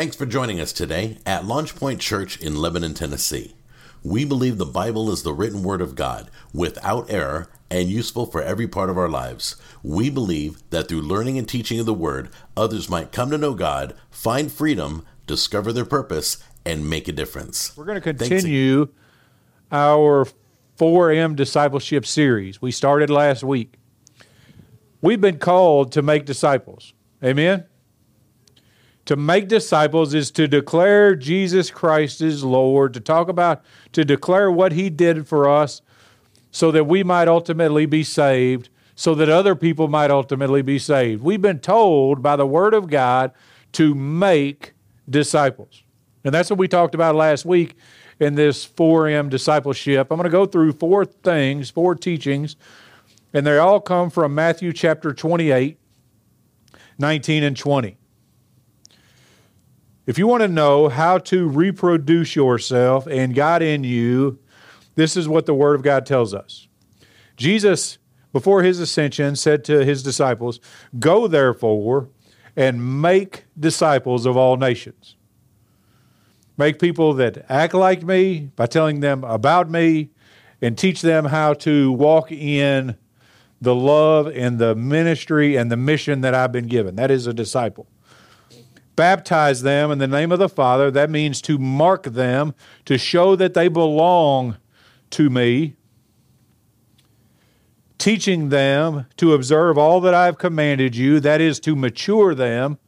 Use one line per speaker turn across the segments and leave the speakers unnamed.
Thanks for joining us today at LaunchPoint Church in Lebanon, Tennessee. We believe the Bible is the written word of God, without error, and useful for every part of our lives. We believe that through learning and teaching of the word, others might come to know God, find freedom, discover their purpose, and make a difference.
We're going to continue our 4M discipleship series. We started last week. We've been called to make disciples. Amen? To make disciples is to declare Jesus Christ is Lord, to talk about, to declare what He did for us so that we might ultimately be saved, so that other people might ultimately be saved. We've been told by the Word of God to make disciples. And that's what we talked about last week in this 4M discipleship. I'm going to go through four things, four teachings, and they all come from Matthew chapter 28, 19 and 20. If you want to know how to reproduce yourself and God in you, this is what the Word of God tells us. Jesus, before his ascension, said to his disciples, Go therefore and make disciples of all nations. Make people that act like me by telling them about me and teach them how to walk in the love and the ministry and the mission that I've been given. That is a disciple baptize them in the name of the Father. That means to mark them, to show that they belong to me. Teaching them to observe all that I've commanded you, that is to mature them.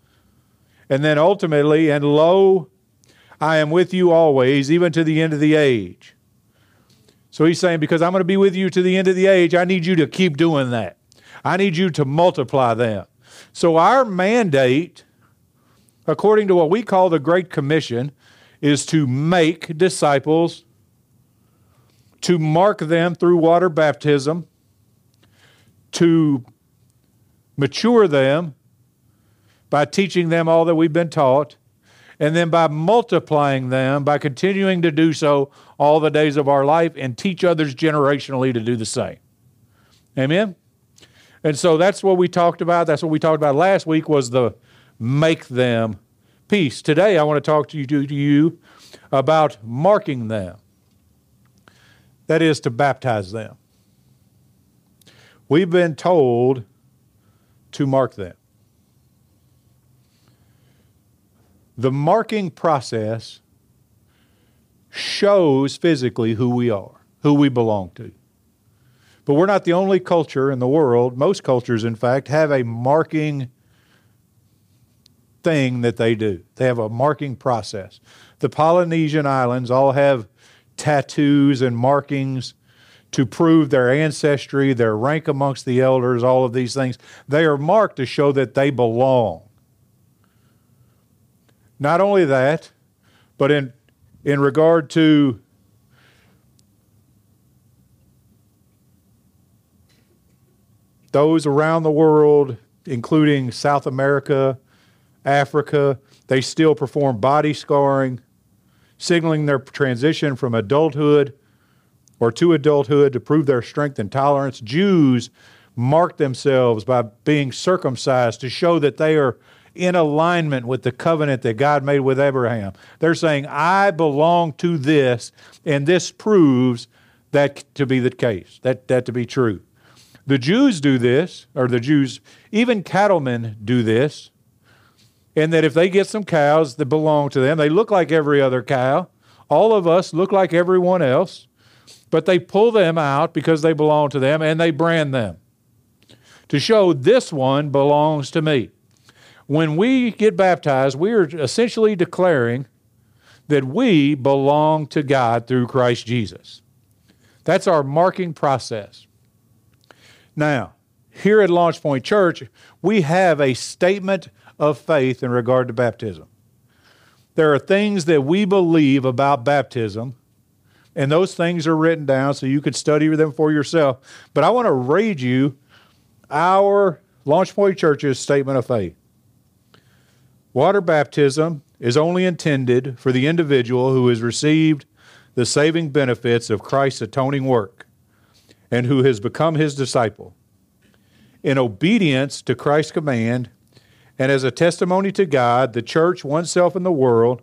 And then ultimately, and lo, I am with you always, even to the end of the age. So he's saying, because I'm going to be with you to the end of the age, I need you to keep doing that. I need you to multiply them. So our mandate according to what we call the Great Commission, is to make disciples, to mark them through water baptism, to mature them by teaching them all that we've been taught, and then by multiplying them, by continuing to do so all the days of our life and teach others generationally to do the same. Amen? And so that's what we talked about. That's what we talked about last week was the make them peace. Today, I want to talk to you, to you about marking them. That is to baptize them. We've been told to mark them. The marking process shows physically who we are, who we belong to. But we're not the only culture in the world. Most cultures, in fact, have a marking thing that they do. They have a marking process. The Polynesian islands all have tattoos and markings to prove their ancestry, their rank amongst the elders, all of these things. They are marked to show that they belong. Not only that, but in, in regard to those around the world, including South America, Africa. They still perform body scarring, signaling their transition from adulthood or to adulthood to prove their strength and tolerance. Jews mark themselves by being circumcised to show that they are in alignment with the covenant that God made with Abraham. They're saying, I belong to this, and this proves that to be the case, that, that to be true. The Jews do this, or the Jews, even cattlemen do this and that if they get some cows that belong to them, they look like every other cow. All of us look like everyone else, but they pull them out because they belong to them and they brand them to show this one belongs to me. When we get baptized, we are essentially declaring that we belong to God through Christ Jesus. That's our marking process. Now, here at Launch Point Church, we have a statement of faith in regard to baptism. There are things that we believe about baptism, and those things are written down so you could study them for yourself. But I want to read you our Launch Point Church's statement of faith. Water baptism is only intended for the individual who has received the saving benefits of Christ's atoning work and who has become his disciple. In obedience to Christ's command, and as a testimony to God, the church, oneself, and the world,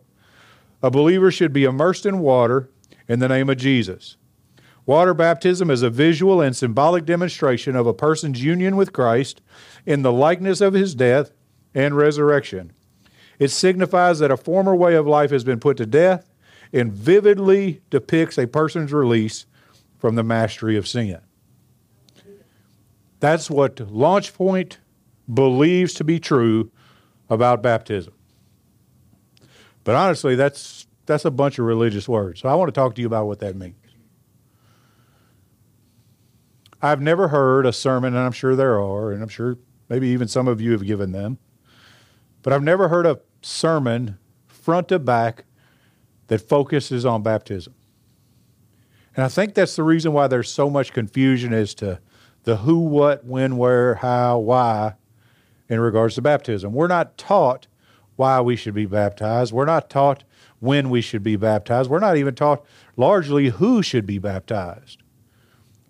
a believer should be immersed in water in the name of Jesus. Water baptism is a visual and symbolic demonstration of a person's union with Christ in the likeness of his death and resurrection. It signifies that a former way of life has been put to death and vividly depicts a person's release from the mastery of sin. That's what Launch Point believes to be true about baptism. But honestly, that's that's a bunch of religious words. So I want to talk to you about what that means. I've never heard a sermon, and I'm sure there are, and I'm sure maybe even some of you have given them, but I've never heard a sermon front to back that focuses on baptism. And I think that's the reason why there's so much confusion as to the who, what, when, where, how, why in regards to baptism. We're not taught why we should be baptized. We're not taught when we should be baptized. We're not even taught largely who should be baptized.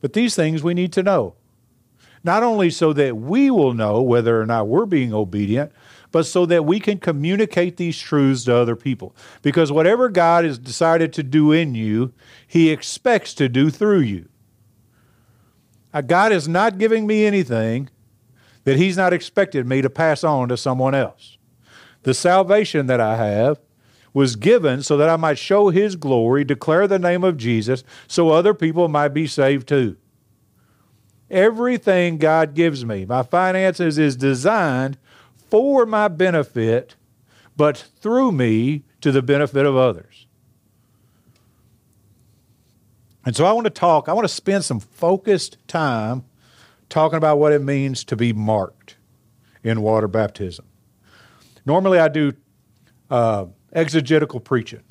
But these things we need to know. Not only so that we will know whether or not we're being obedient, but so that we can communicate these truths to other people. Because whatever God has decided to do in you, He expects to do through you. Uh, God is not giving me anything that He's not expected me to pass on to someone else. The salvation that I have was given so that I might show His glory, declare the name of Jesus, so other people might be saved too. Everything God gives me, my finances, is designed for my benefit, but through me to the benefit of others. And so I want to talk, I want to spend some focused time talking about what it means to be marked in water baptism. Normally I do uh, exegetical preaching,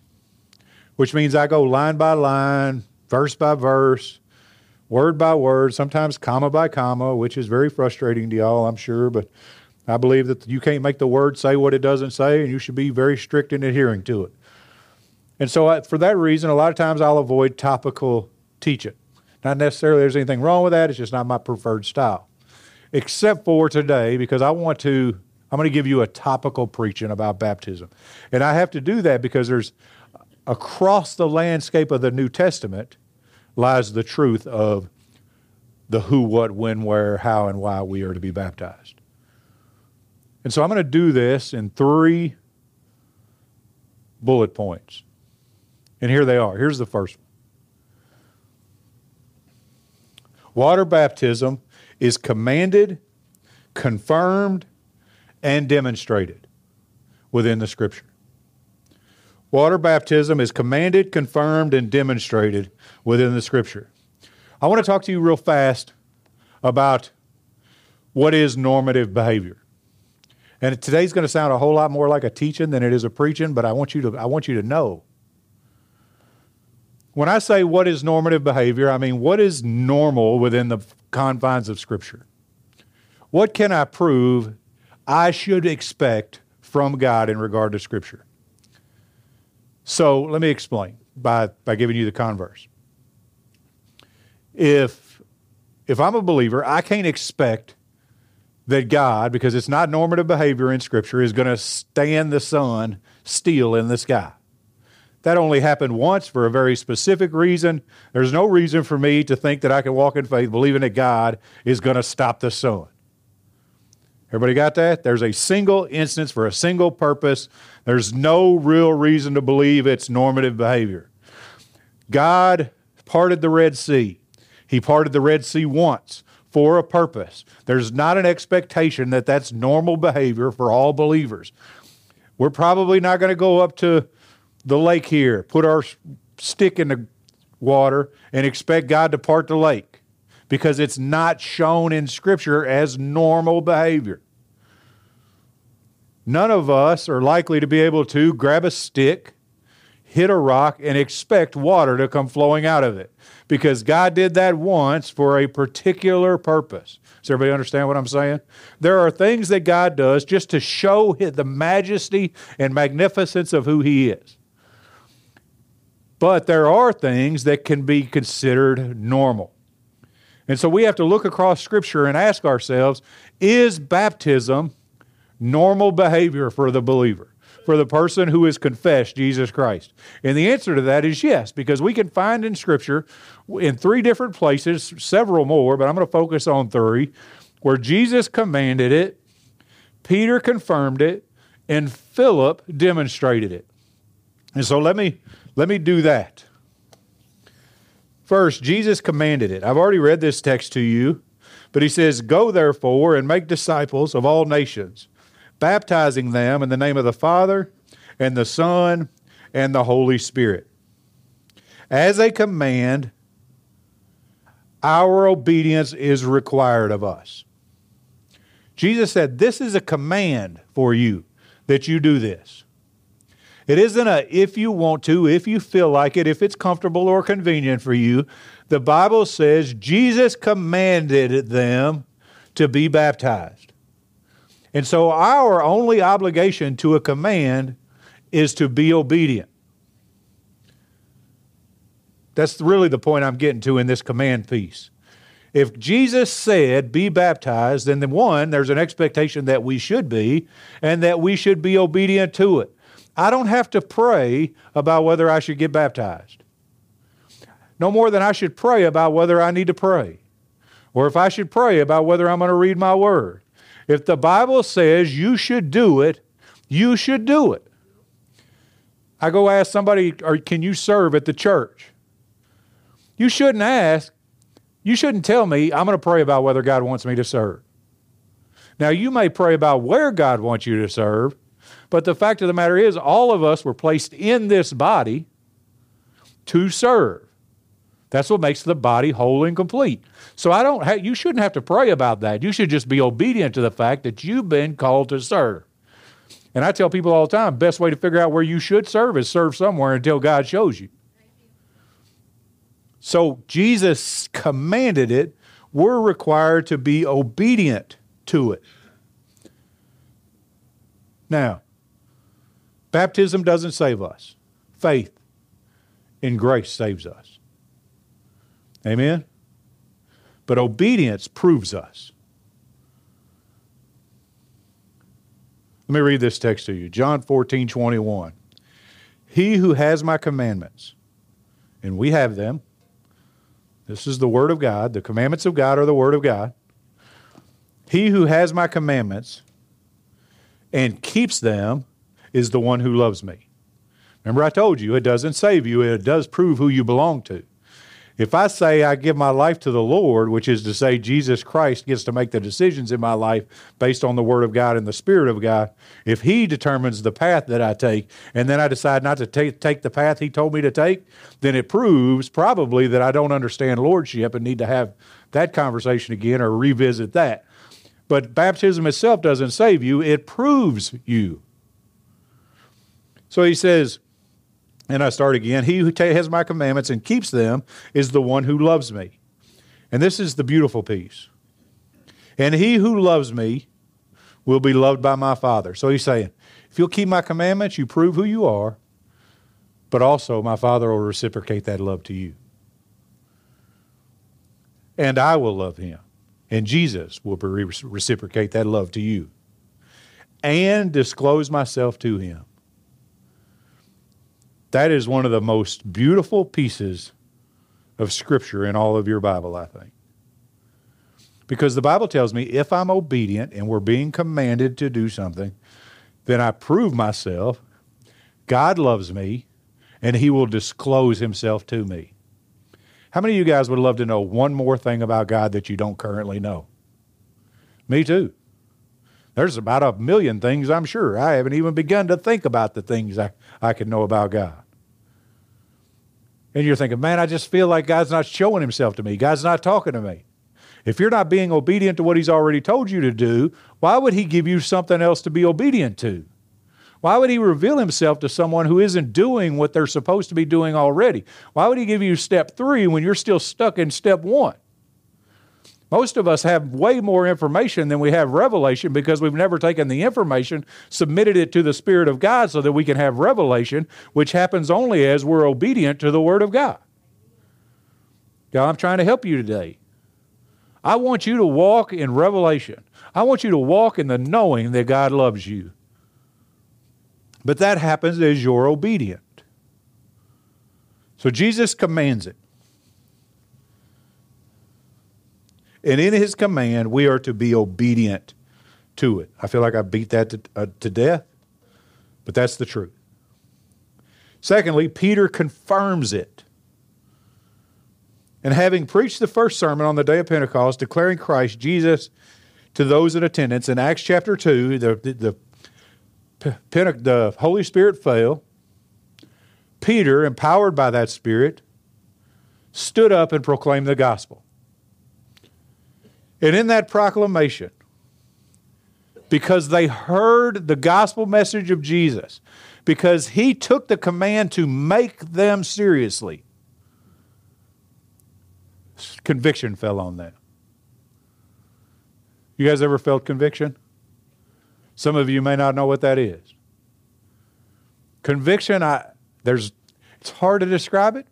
which means I go line by line, verse by verse, word by word, sometimes comma by comma, which is very frustrating to y'all, I'm sure, but I believe that you can't make the word say what it doesn't say, and you should be very strict in adhering to it. And so, I, for that reason, a lot of times I'll avoid topical teaching. Not necessarily there's anything wrong with that, it's just not my preferred style. Except for today, because I want to, I'm going to give you a topical preaching about baptism. And I have to do that because there's, across the landscape of the New Testament, lies the truth of the who, what, when, where, how, and why we are to be baptized. And so I'm going to do this in three bullet points. And here they are. Here's the first one Water baptism is commanded, confirmed, and demonstrated within the Scripture. Water baptism is commanded, confirmed, and demonstrated within the Scripture. I want to talk to you real fast about what is normative behavior. And today's going to sound a whole lot more like a teaching than it is a preaching, but I want you to, I want you to know. When I say what is normative behavior, I mean what is normal within the confines of Scripture. What can I prove I should expect from God in regard to Scripture? So let me explain by, by giving you the converse. If, if I'm a believer, I can't expect that God, because it's not normative behavior in Scripture, is going to stand the sun still in the sky. That only happened once for a very specific reason. There's no reason for me to think that I can walk in faith believing that God is going to stop the sun. Everybody got that? There's a single instance for a single purpose. There's no real reason to believe it's normative behavior. God parted the Red Sea. He parted the Red Sea once for a purpose. There's not an expectation that that's normal behavior for all believers. We're probably not going to go up to the lake here, put our stick in the water, and expect God to part the lake because it's not shown in Scripture as normal behavior. None of us are likely to be able to grab a stick, hit a rock, and expect water to come flowing out of it because God did that once for a particular purpose. Does everybody understand what I'm saying? There are things that God does just to show the majesty and magnificence of who He is. But there are things that can be considered normal. And so we have to look across Scripture and ask ourselves is baptism normal behavior for the believer, for the person who has confessed Jesus Christ? And the answer to that is yes, because we can find in Scripture in three different places, several more, but I'm going to focus on three, where Jesus commanded it, Peter confirmed it, and Philip demonstrated it. And so let me let me do that. First, Jesus commanded it. I've already read this text to you, but he says, Go therefore and make disciples of all nations, baptizing them in the name of the Father and the Son and the Holy Spirit. As a command, our obedience is required of us. Jesus said, This is a command for you that you do this. It isn't a if you want to, if you feel like it, if it's comfortable or convenient for you. The Bible says Jesus commanded them to be baptized. And so our only obligation to a command is to be obedient. That's really the point I'm getting to in this command piece. If Jesus said, be baptized, then the one, there's an expectation that we should be, and that we should be obedient to it. I don't have to pray about whether I should get baptized. No more than I should pray about whether I need to pray, or if I should pray about whether I'm going to read my word. If the Bible says you should do it, you should do it. I go ask somebody, or can you serve at the church? You shouldn't ask, you shouldn't tell me I'm going to pray about whether God wants me to serve. Now, you may pray about where God wants you to serve, but the fact of the matter is, all of us were placed in this body to serve. That's what makes the body whole and complete. So I don't. Ha- you shouldn't have to pray about that. You should just be obedient to the fact that you've been called to serve. And I tell people all the time, best way to figure out where you should serve is serve somewhere until God shows you. So Jesus commanded it. We're required to be obedient to it. Now, baptism doesn't save us, faith in grace saves us. Amen? But obedience proves us. Let me read this text to you John 14, 21. He who has my commandments, and we have them, this is the Word of God, the commandments of God are the Word of God. He who has my commandments and keeps them is the one who loves me. Remember, I told you it doesn't save you, it does prove who you belong to. If I say I give my life to the Lord, which is to say Jesus Christ gets to make the decisions in my life based on the Word of God and the Spirit of God, if He determines the path that I take, and then I decide not to take, take the path He told me to take, then it proves probably that I don't understand Lordship and need to have that conversation again or revisit that. But baptism itself doesn't save you, it proves you. So he says, and I start again He who has my commandments and keeps them is the one who loves me. And this is the beautiful piece. And he who loves me will be loved by my Father. So he's saying, if you'll keep my commandments, you prove who you are, but also my Father will reciprocate that love to you. And I will love him. And Jesus will reciprocate that love to you and disclose myself to him. That is one of the most beautiful pieces of Scripture in all of your Bible, I think. Because the Bible tells me if I'm obedient and we're being commanded to do something, then I prove myself, God loves me, and He will disclose Himself to me. How many of you guys would love to know one more thing about God that you don't currently know? Me too. There's about a million things I'm sure. I haven't even begun to think about the things I, I can know about God. And you're thinking, man, I just feel like God's not showing himself to me. God's not talking to me. If you're not being obedient to what he's already told you to do, why would he give you something else to be obedient to? Why would he reveal himself to someone who isn't doing what they're supposed to be doing already? Why would he give you step three when you're still stuck in step one? Most of us have way more information than we have revelation because we've never taken the information, submitted it to the Spirit of God so that we can have revelation, which happens only as we're obedient to the Word of God. God, I'm trying to help you today. I want you to walk in revelation. I want you to walk in the knowing that God loves you. But that happens as you're obedient. So Jesus commands it. And in his command, we are to be obedient to it. I feel like I beat that to, uh, to death, but that's the truth. Secondly, Peter confirms it. And having preached the first sermon on the day of Pentecost, declaring Christ Jesus to those in attendance, in Acts chapter 2, the, the, the, the Holy Spirit fell. Peter, empowered by that Spirit, stood up and proclaimed the gospel. And in that proclamation, because they heard the gospel message of Jesus, because he took the command to make them seriously, conviction fell on them. You guys ever felt conviction? Some of you may not know what that is. Conviction, I there's it's hard to describe it.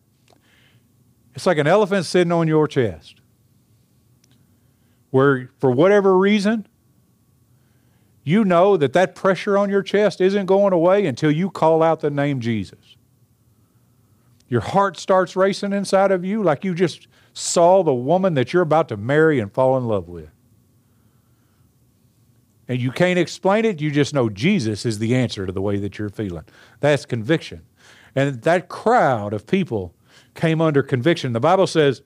It's like an elephant sitting on your chest. Where for whatever reason, you know that that pressure on your chest isn't going away until you call out the name Jesus. Your heart starts racing inside of you like you just saw the woman that you're about to marry and fall in love with and you can't explain it, you just know Jesus is the answer to the way that you're feeling. That's conviction. And that crowd of people came under conviction. The Bible says,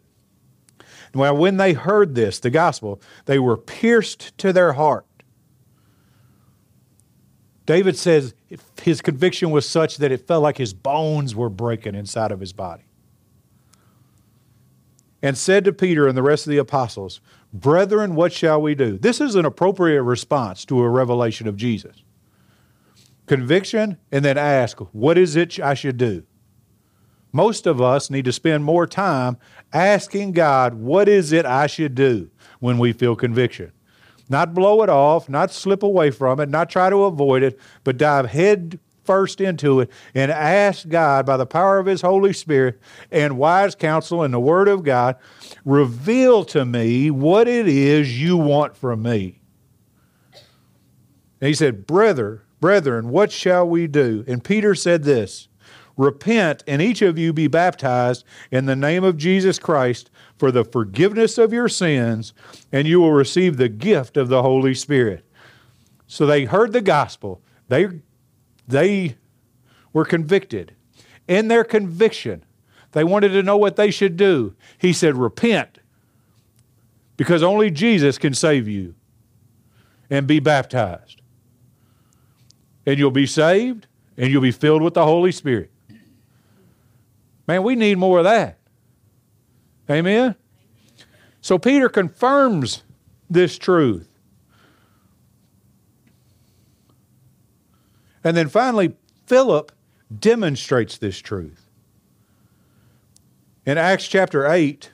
well, when they heard this, the gospel, they were pierced to their heart. David says his conviction was such that it felt like his bones were breaking inside of his body. And said to Peter and the rest of the apostles, Brethren, what shall we do? This is an appropriate response to a revelation of Jesus. Conviction, and then ask, What is it I should do? Most of us need to spend more time asking God, What is it I should do when we feel conviction? Not blow it off, not slip away from it, not try to avoid it, but dive head first into it and ask God by the power of His Holy Spirit and wise counsel and the Word of God, reveal to me what it is you want from me. And he said, Brother, brethren, what shall we do? And Peter said this Repent, and each of you be baptized in the name of Jesus Christ for the forgiveness of your sins, and you will receive the gift of the Holy Spirit. So they heard the gospel. They they were convicted. In their conviction, they wanted to know what they should do. He said, Repent, because only Jesus can save you, and be baptized. And you'll be saved, and you'll be filled with the Holy Spirit. Man, we need more of that. Amen? So Peter confirms this truth. And then finally, Philip demonstrates this truth. In Acts chapter 8,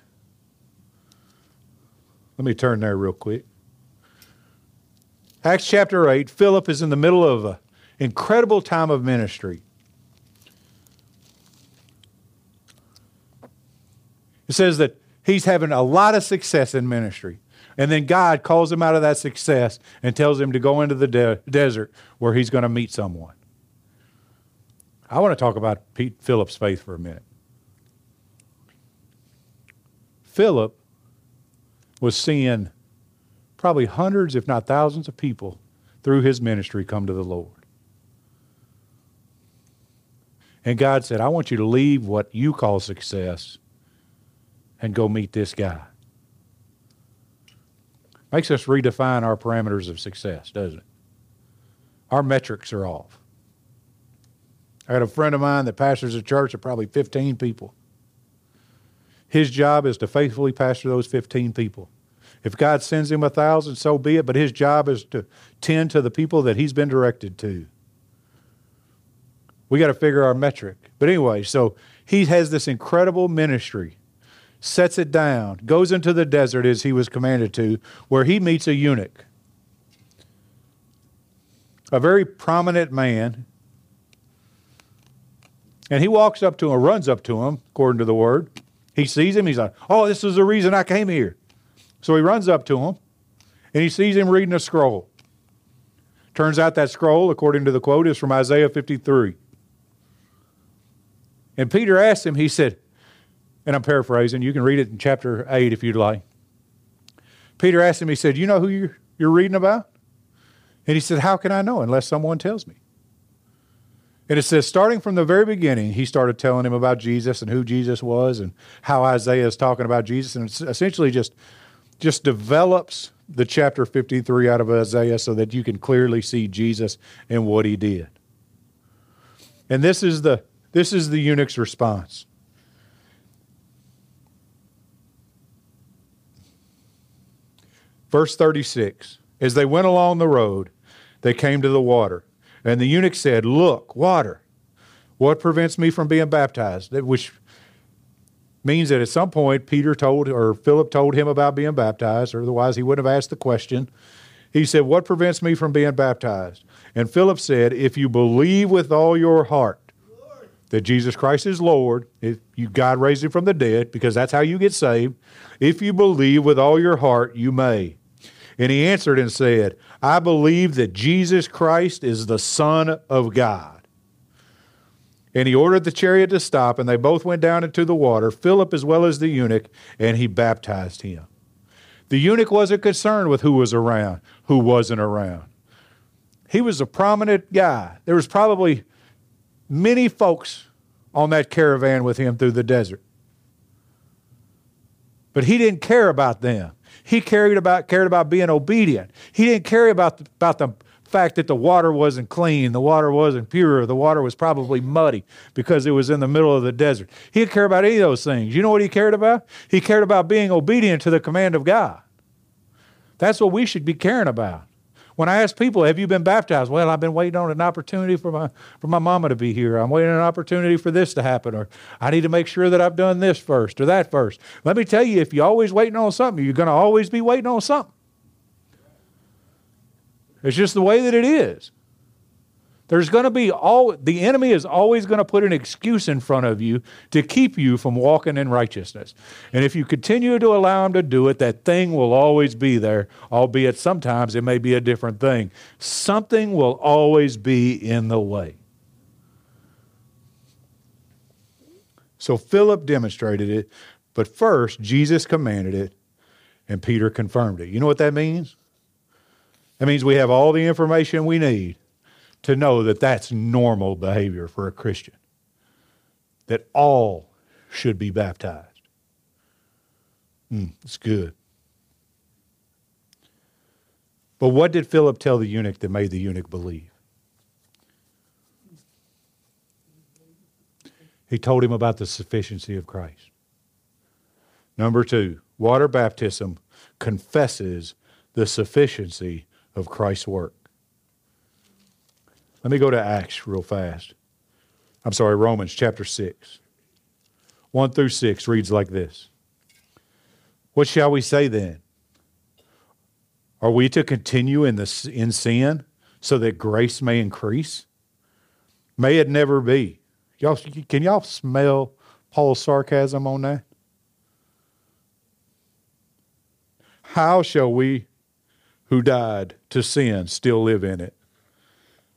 let me turn there real quick. Acts chapter 8, Philip is in the middle of an incredible time of ministry. It says that he's having a lot of success in ministry. And then God calls him out of that success and tells him to go into the de- desert where he's going to meet someone. I want to talk about Pete Philip's faith for a minute. Philip was seeing probably hundreds, if not thousands, of people through his ministry come to the Lord. And God said, I want you to leave what you call success and go meet this guy. Makes us redefine our parameters of success, doesn't it? Our metrics are off. I got a friend of mine that pastors a church of probably 15 people. His job is to faithfully pastor those 15 people. If God sends him a thousand, so be it, but his job is to tend to the people that he's been directed to. We got to figure our metric. But anyway, so he has this incredible ministry sets it down, goes into the desert as he was commanded to, where he meets a eunuch, a very prominent man. And he walks up to him, runs up to him, according to the word. He sees him. He's like, Oh, this is the reason I came here. So he runs up to him and he sees him reading a scroll. Turns out that scroll, according to the quote, is from Isaiah 53. And Peter asked him, he said, and I'm paraphrasing, you can read it in chapter 8 if you'd like. Peter asked him, he said, You know who you're, you're reading about? And he said, How can I know unless someone tells me? And it says, starting from the very beginning, he started telling him about Jesus and who Jesus was and how Isaiah is talking about Jesus. And essentially just, just develops the chapter 53 out of Isaiah so that you can clearly see Jesus and what he did. And this is the, this is the eunuch's response. Verse 36 As they went along the road, they came to the water. And the eunuch said, Look, water. What prevents me from being baptized? Which means that at some point Peter told or Philip told him about being baptized, or otherwise he wouldn't have asked the question. He said, What prevents me from being baptized? And Philip said, If you believe with all your heart that Jesus Christ is Lord, if you God raised him from the dead, because that's how you get saved, if you believe with all your heart, you may. And he answered and said, I believe that Jesus Christ is the Son of God. And he ordered the chariot to stop, and they both went down into the water, Philip as well as the eunuch, and he baptized him. The eunuch wasn't concerned with who was around, who wasn't around. He was a prominent guy. There was probably many folks on that caravan with him through the desert. But he didn't care about them. He cared about, cared about being obedient. He didn't care about about the fact that the water wasn't clean, the water wasn't pure, the water was probably muddy because it was in the middle of the desert. He didn't care about any of those things. You know what he cared about? He cared about being obedient to the command of God. That's what we should be caring about. When I ask people, have you been baptized? Well, I've been waiting on an opportunity for my for my mama to be here. I'm waiting on an opportunity for this to happen, or I need to make sure that I've done this first or that first. Let me tell you, if you're always waiting on something, you're going to always be waiting on something. It's just the way that it is. There's going to be all, the enemy is always going to put an excuse in front of you to keep you from walking in righteousness. And if you continue to allow him to do it, that thing will always be there, albeit sometimes it may be a different thing. Something will always be in the way. So Philip demonstrated it, but first Jesus commanded it and Peter confirmed it. You know what that means? That means we have all the information we need to know that that's normal behavior for a Christian, that all should be baptized. Mm, it's good. But what did Philip tell the eunuch that made the eunuch believe? He told him about the sufficiency of Christ. Number two, water baptism confesses the sufficiency of Christ's work. Let me go to Acts real fast. I'm sorry, Romans chapter 6. 1 through 6 reads like this What shall we say then? Are we to continue in, the, in sin so that grace may increase? May it never be. Y'all, can y'all smell Paul's sarcasm on that? How shall we who died to sin still live in it?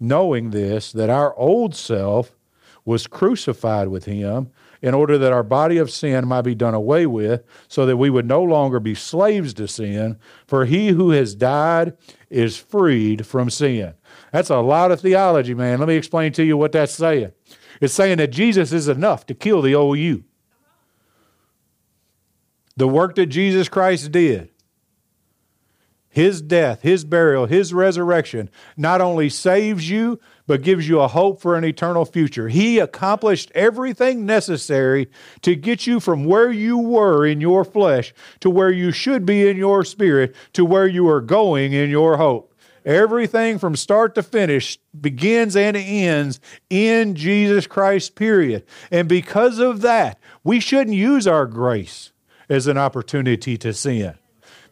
knowing this, that our old self was crucified with him in order that our body of sin might be done away with, so that we would no longer be slaves to sin, for he who has died is freed from sin. That's a lot of theology, man. Let me explain to you what that's saying. It's saying that Jesus is enough to kill the old you. The work that Jesus Christ did His death, His burial, His resurrection not only saves you, but gives you a hope for an eternal future. He accomplished everything necessary to get you from where you were in your flesh to where you should be in your spirit to where you are going in your hope. Everything from start to finish begins and ends in Jesus Christ, period. And because of that, we shouldn't use our grace as an opportunity to sin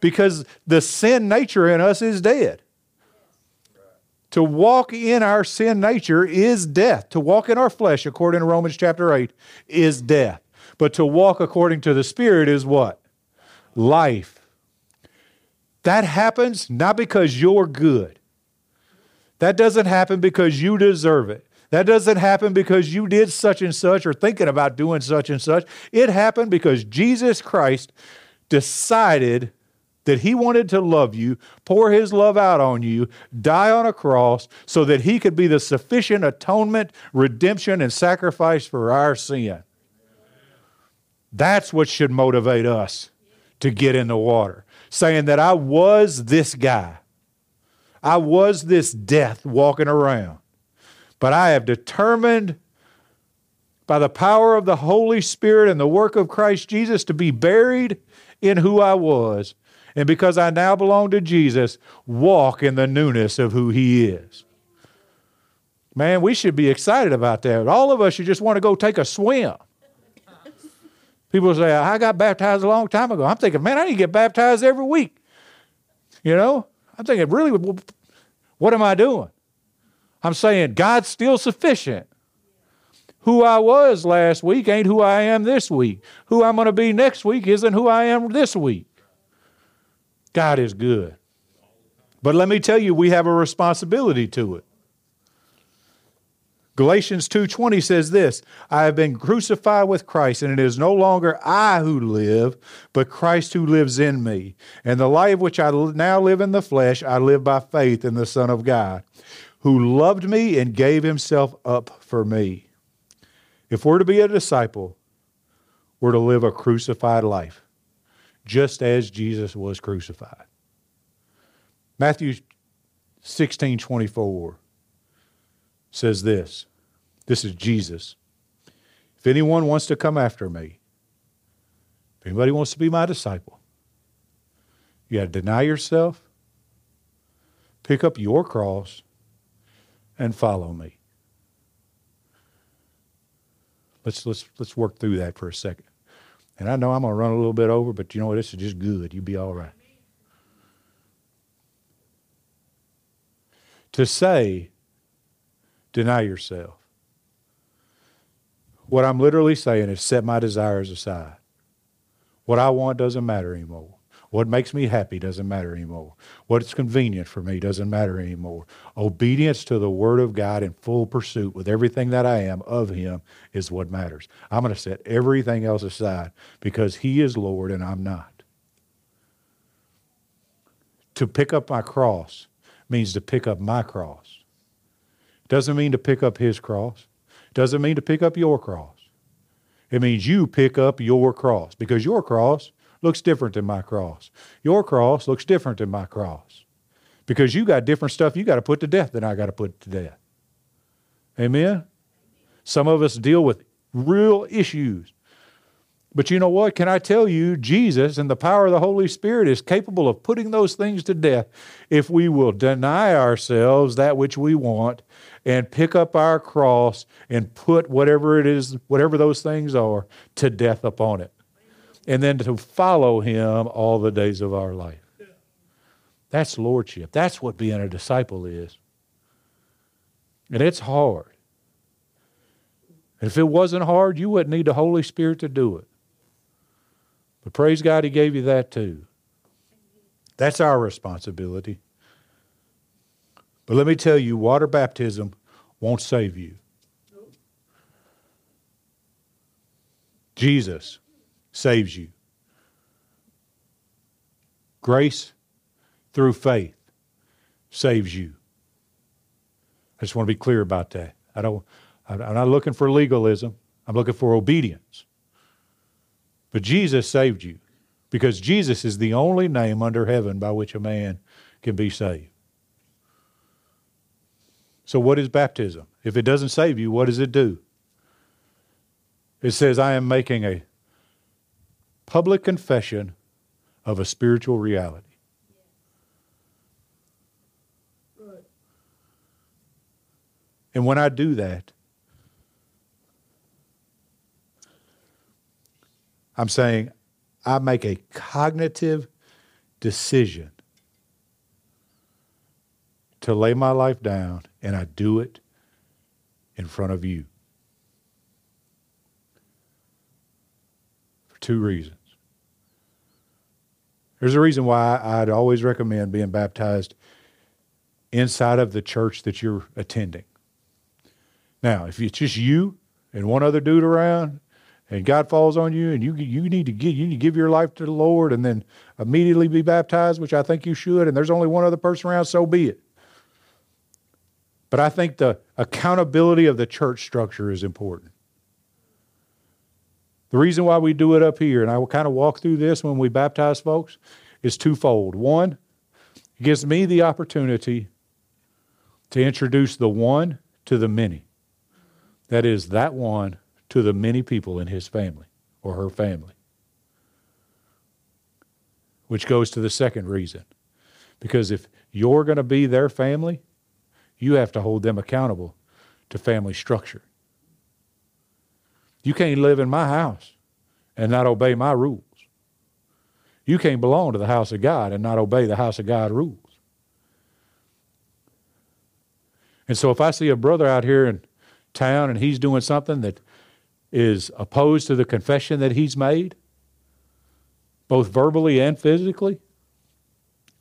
because the sin nature in us is dead. To walk in our sin nature is death. To walk in our flesh, according to Romans chapter 8, is death. But to walk according to the Spirit is what? Life. That happens not because you're good. That doesn't happen because you deserve it. That doesn't happen because you did such and such or thinking about doing such and such. It happened because Jesus Christ decided that he wanted to love you, pour his love out on you, die on a cross so that he could be the sufficient atonement, redemption, and sacrifice for our sin. That's what should motivate us to get in the water, saying that I was this guy. I was this death walking around. But I have determined by the power of the Holy Spirit and the work of Christ Jesus to be buried in who I was and because I now belong to Jesus, walk in the newness of who He is. Man, we should be excited about that. All of us should just want to go take a swim. People say, I got baptized a long time ago. I'm thinking, man, I need to get baptized every week. You know? I'm thinking, really, what am I doing? I'm saying, God's still sufficient. Who I was last week ain't who I am this week. Who I'm going to be next week isn't who I am this week. God is good. But let me tell you, we have a responsibility to it. Galatians 2:20 says this, I have been crucified with Christ and it is no longer I who live, but Christ who lives in me. And the life which I now live in the flesh, I live by faith in the Son of God, who loved me and gave himself up for me. If we're to be a disciple, we're to live a crucified life just as Jesus was crucified. Matthew 16 24 says this this is Jesus. If anyone wants to come after me, if anybody wants to be my disciple, you got to deny yourself, pick up your cross, and follow me. Let's, let's, let's work through that for a second. And I know I'm going to run a little bit over, but you know what? This is just good. You'll be all right. To say, deny yourself. What I'm literally saying is set my desires aside. What I want doesn't matter anymore. What makes me happy doesn't matter anymore. What's convenient for me doesn't matter anymore. Obedience to the Word of God in full pursuit with everything that I am of Him is what matters. I'm going to set everything else aside because He is Lord and I'm not. To pick up my cross means to pick up my cross. Doesn't mean to pick up His cross. Doesn't mean to pick up your cross. It means you pick up your cross because your cross looks different than my cross. Your cross looks different than my cross. Because you got different stuff you got to put to death than I got to put to death. Amen? Some of us deal with real issues. But you know what? Can I tell you, Jesus and the power of the Holy Spirit is capable of putting those things to death if we will deny ourselves that which we want and pick up our cross and put whatever it is, whatever those things are, to death upon it and then to follow him all the days of our life. That's lordship. That's what being a disciple is. And it's hard. And if it wasn't hard, you wouldn't need the Holy Spirit to do it. But praise God, He gave you that too. That's our responsibility. But let me tell you, water baptism won't save you. Jesus saves you. Grace through faith saves you. I just want to be clear about that. I don't, I'm not looking for legalism. I'm looking for obedience. But Jesus saved you. Because Jesus is the only name under heaven by which a man can be saved. So, what is baptism? If it doesn't save you, what does it do? It says, I am making a public confession of a spiritual reality. And when I do that, I'm saying I make a cognitive decision to lay my life down, and I do it in front of you. For two reasons. There's a reason why I'd always recommend being baptized inside of the church that you're attending. Now, if it's just you and one other dude around, and God falls on you, and you you need to give you need to give your life to the Lord, and then immediately be baptized, which I think you should. And there's only one other person around, so be it. But I think the accountability of the church structure is important. The reason why we do it up here, and I will kind of walk through this when we baptize folks, is twofold. One, it gives me the opportunity to introduce the one to the many. That is, that one to the many people in his family or her family. Which goes to the second reason. Because if you're going to be their family, you have to hold them accountable to family structure. You can't live in my house and not obey my rules. You can't belong to the house of God and not obey the house of God rules. And so if I see a brother out here in town and he's doing something that is opposed to the confession that he's made, both verbally and physically,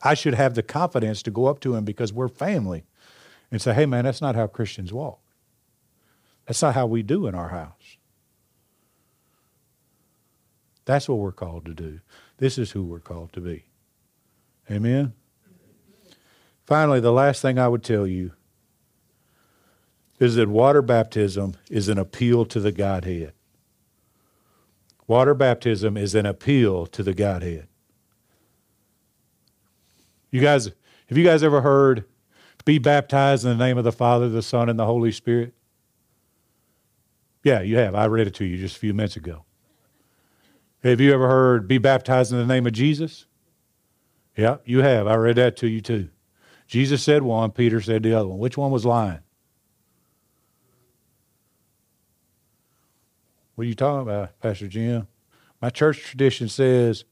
I should have the confidence to go up to him because we're family and say, hey, man, that's not how Christians walk. That's not how we do in our house. That's what we're called to do. This is who we're called to be. Amen? Finally, the last thing I would tell you is that water baptism is an appeal to the Godhead. Water baptism is an appeal to the Godhead. You guys, have you guys ever heard be baptized in the name of the Father, the Son, and the Holy Spirit? Yeah, you have. I read it to you just a few minutes ago. Have you ever heard be baptized in the name of Jesus? Yeah, you have. I read that to you too. Jesus said one, Peter said the other one. Which one was lying? What are you talking about, Pastor Jim? My church tradition says,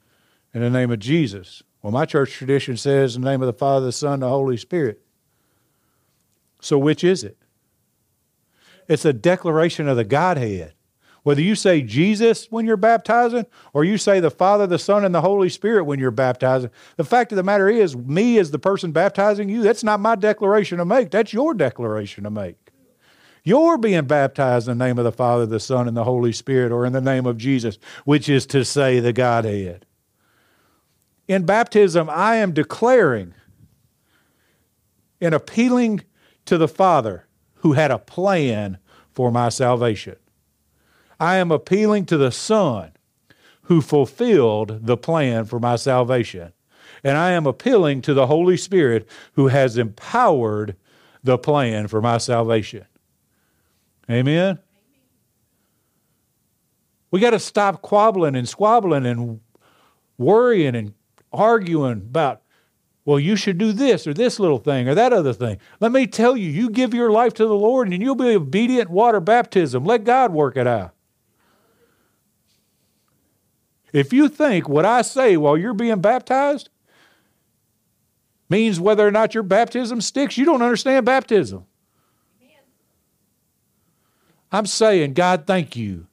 in the name of Jesus. Well, my church tradition says, in the name of the Father, the Son, the Holy Spirit. So, which is it? It's a declaration of the Godhead. Whether you say Jesus when you're baptizing or you say the Father, the Son, and the Holy Spirit when you're baptizing, the fact of the matter is, me as the person baptizing you, that's not my declaration to make. That's your declaration to make. You're being baptized in the name of the Father, the Son, and the Holy Spirit, or in the name of Jesus, which is to say the Godhead. In baptism, I am declaring and appealing to the Father who had a plan for my salvation. I am appealing to the Son who fulfilled the plan for my salvation. And I am appealing to the Holy Spirit who has empowered the plan for my salvation. Amen? We got to stop quabbling and squabbling and worrying and arguing about, well, you should do this or this little thing or that other thing. Let me tell you, you give your life to the Lord and you'll be obedient water baptism. Let God work it out. If you think what I say while you're being baptized means whether or not your baptism sticks, you don't understand baptism. I'm saying, God, thank you.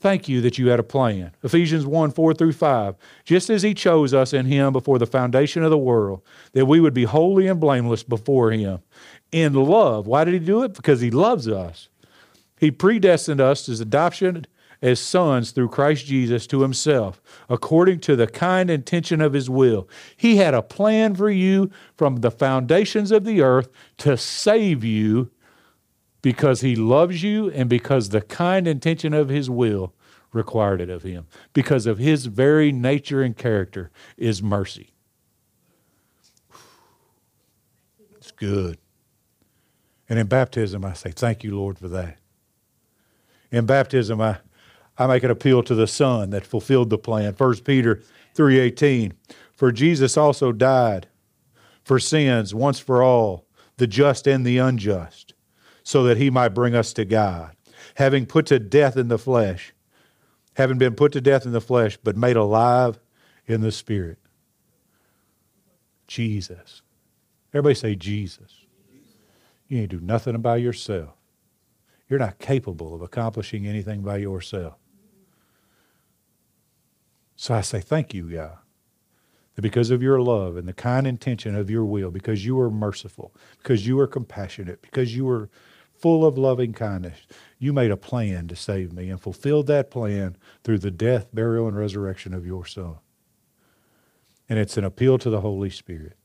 Thank you that you had a plan. Ephesians 1 4 through 5. Just as He chose us in Him before the foundation of the world, that we would be holy and blameless before Him in love. Why did He do it? Because He loves us. He predestined us as adoption as sons through Christ Jesus to Himself, according to the kind intention of His will. He had a plan for you from the foundations of the earth to save you because he loves you and because the kind intention of his will required it of him because of his very nature and character is mercy. It's good. And in baptism, I say, Thank you, Lord, for that. In baptism, I, I make an appeal to the Son that fulfilled the plan. 1 Peter 3.18, For Jesus also died for sins once for all, the just and the unjust, so that he might bring us to God, having put to death in the flesh, having been put to death in the flesh, but made alive in the Spirit. Jesus. Everybody say Jesus. You ain't do nothing by yourself. You're not capable of accomplishing anything by yourself. So I say, thank you, God, that because of your love and the kind intention of your will, because you are merciful, because you are compassionate, because you are full of loving kindness, you made a plan to save me and fulfilled that plan through the death, burial, and resurrection of your Son. And it's an appeal to the Holy Spirit.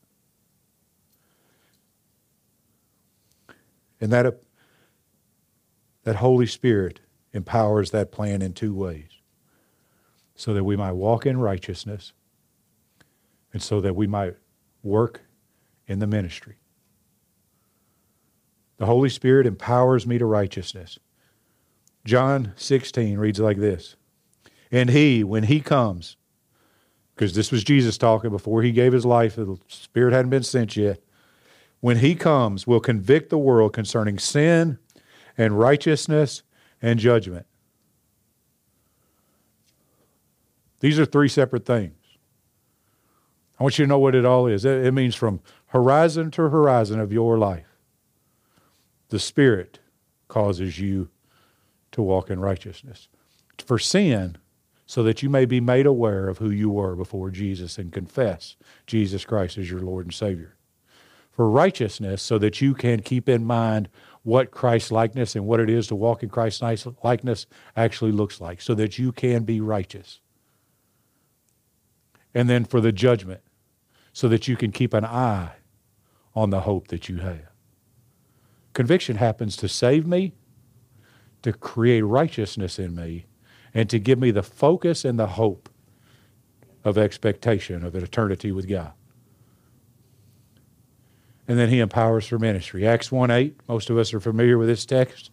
And that, that Holy Spirit empowers that plan in two ways so that we might walk in righteousness and so that we might work in the ministry. The Holy Spirit empowers me to righteousness. John 16 reads like this And he, when he comes, because this was Jesus talking before he gave his life, the Spirit hadn't been sent yet. When he comes, will convict the world concerning sin and righteousness and judgment. These are three separate things. I want you to know what it all is. It means from horizon to horizon of your life, the Spirit causes you to walk in righteousness. For sin, so that you may be made aware of who you were before Jesus and confess Jesus Christ as your Lord and Savior. For righteousness, so that you can keep in mind what Christ likeness and what it is to walk in Christ likeness actually looks like, so that you can be righteous and then for the judgment so that you can keep an eye on the hope that you have. Conviction happens to save me, to create righteousness in me, and to give me the focus and the hope of expectation of an eternity with God. And then he empowers for ministry. Acts 1 8, most of us are familiar with this text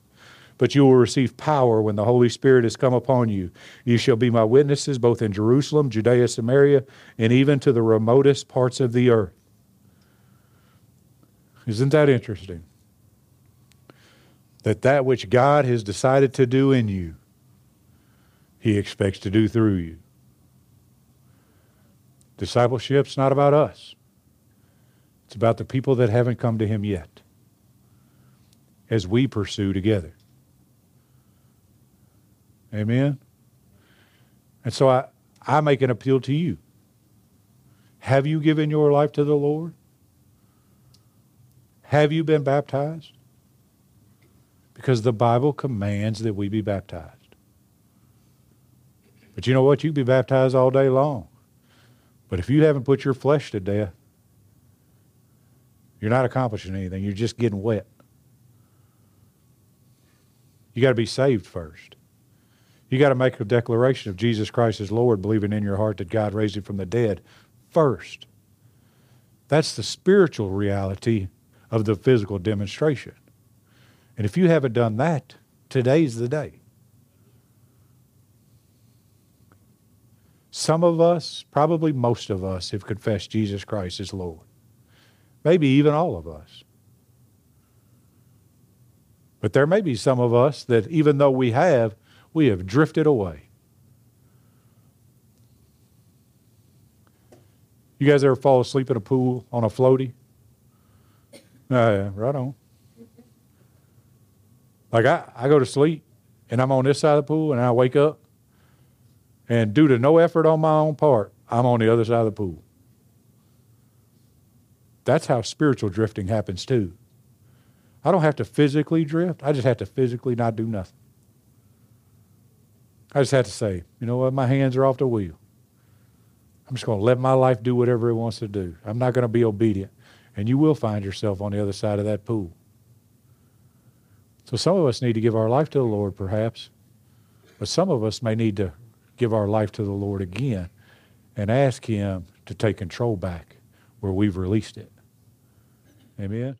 but you will receive power when the Holy Spirit has come upon you. You shall be my witnesses both in Jerusalem, Judea, Samaria, and even to the remotest parts of the earth. Isn't that interesting? That that which God has decided to do in you, He expects to do through you. Discipleship's not about us. It's about the people that haven't come to Him yet as we pursue together. Amen? And so I, I make an appeal to you. Have you given your life to the Lord? Have you been baptized? Because the Bible commands that we be baptized. But you know what? You can be baptized all day long. But if you haven't put your flesh to death, you're not accomplishing anything. You're just getting wet. You got to be saved first. You got to make a declaration of Jesus Christ as Lord, believing in your heart that God raised him from the dead first. That's the spiritual reality of the physical demonstration. And if you haven't done that, today's the day. Some of us, probably most of us, have confessed Jesus Christ as Lord. Maybe even all of us. But there may be some of us that, even though we have, we have drifted away. You guys ever fall asleep in a pool on a floaty? Uh, right on. Like I, I go to sleep and I'm on this side of the pool and I wake up and due to no effort on my own part, I'm on the other side of the pool. That's how spiritual drifting happens too. I don't have to physically drift, I just have to physically not do nothing. I just have to say, you know what? My hands are off the wheel. I'm just going to let my life do whatever it wants to do. I'm not going to be obedient. And you will find yourself on the other side of that pool. So some of us need to give our life to the Lord, perhaps. But some of us may need to give our life to the Lord again and ask Him to take control back where we've released it. Amen.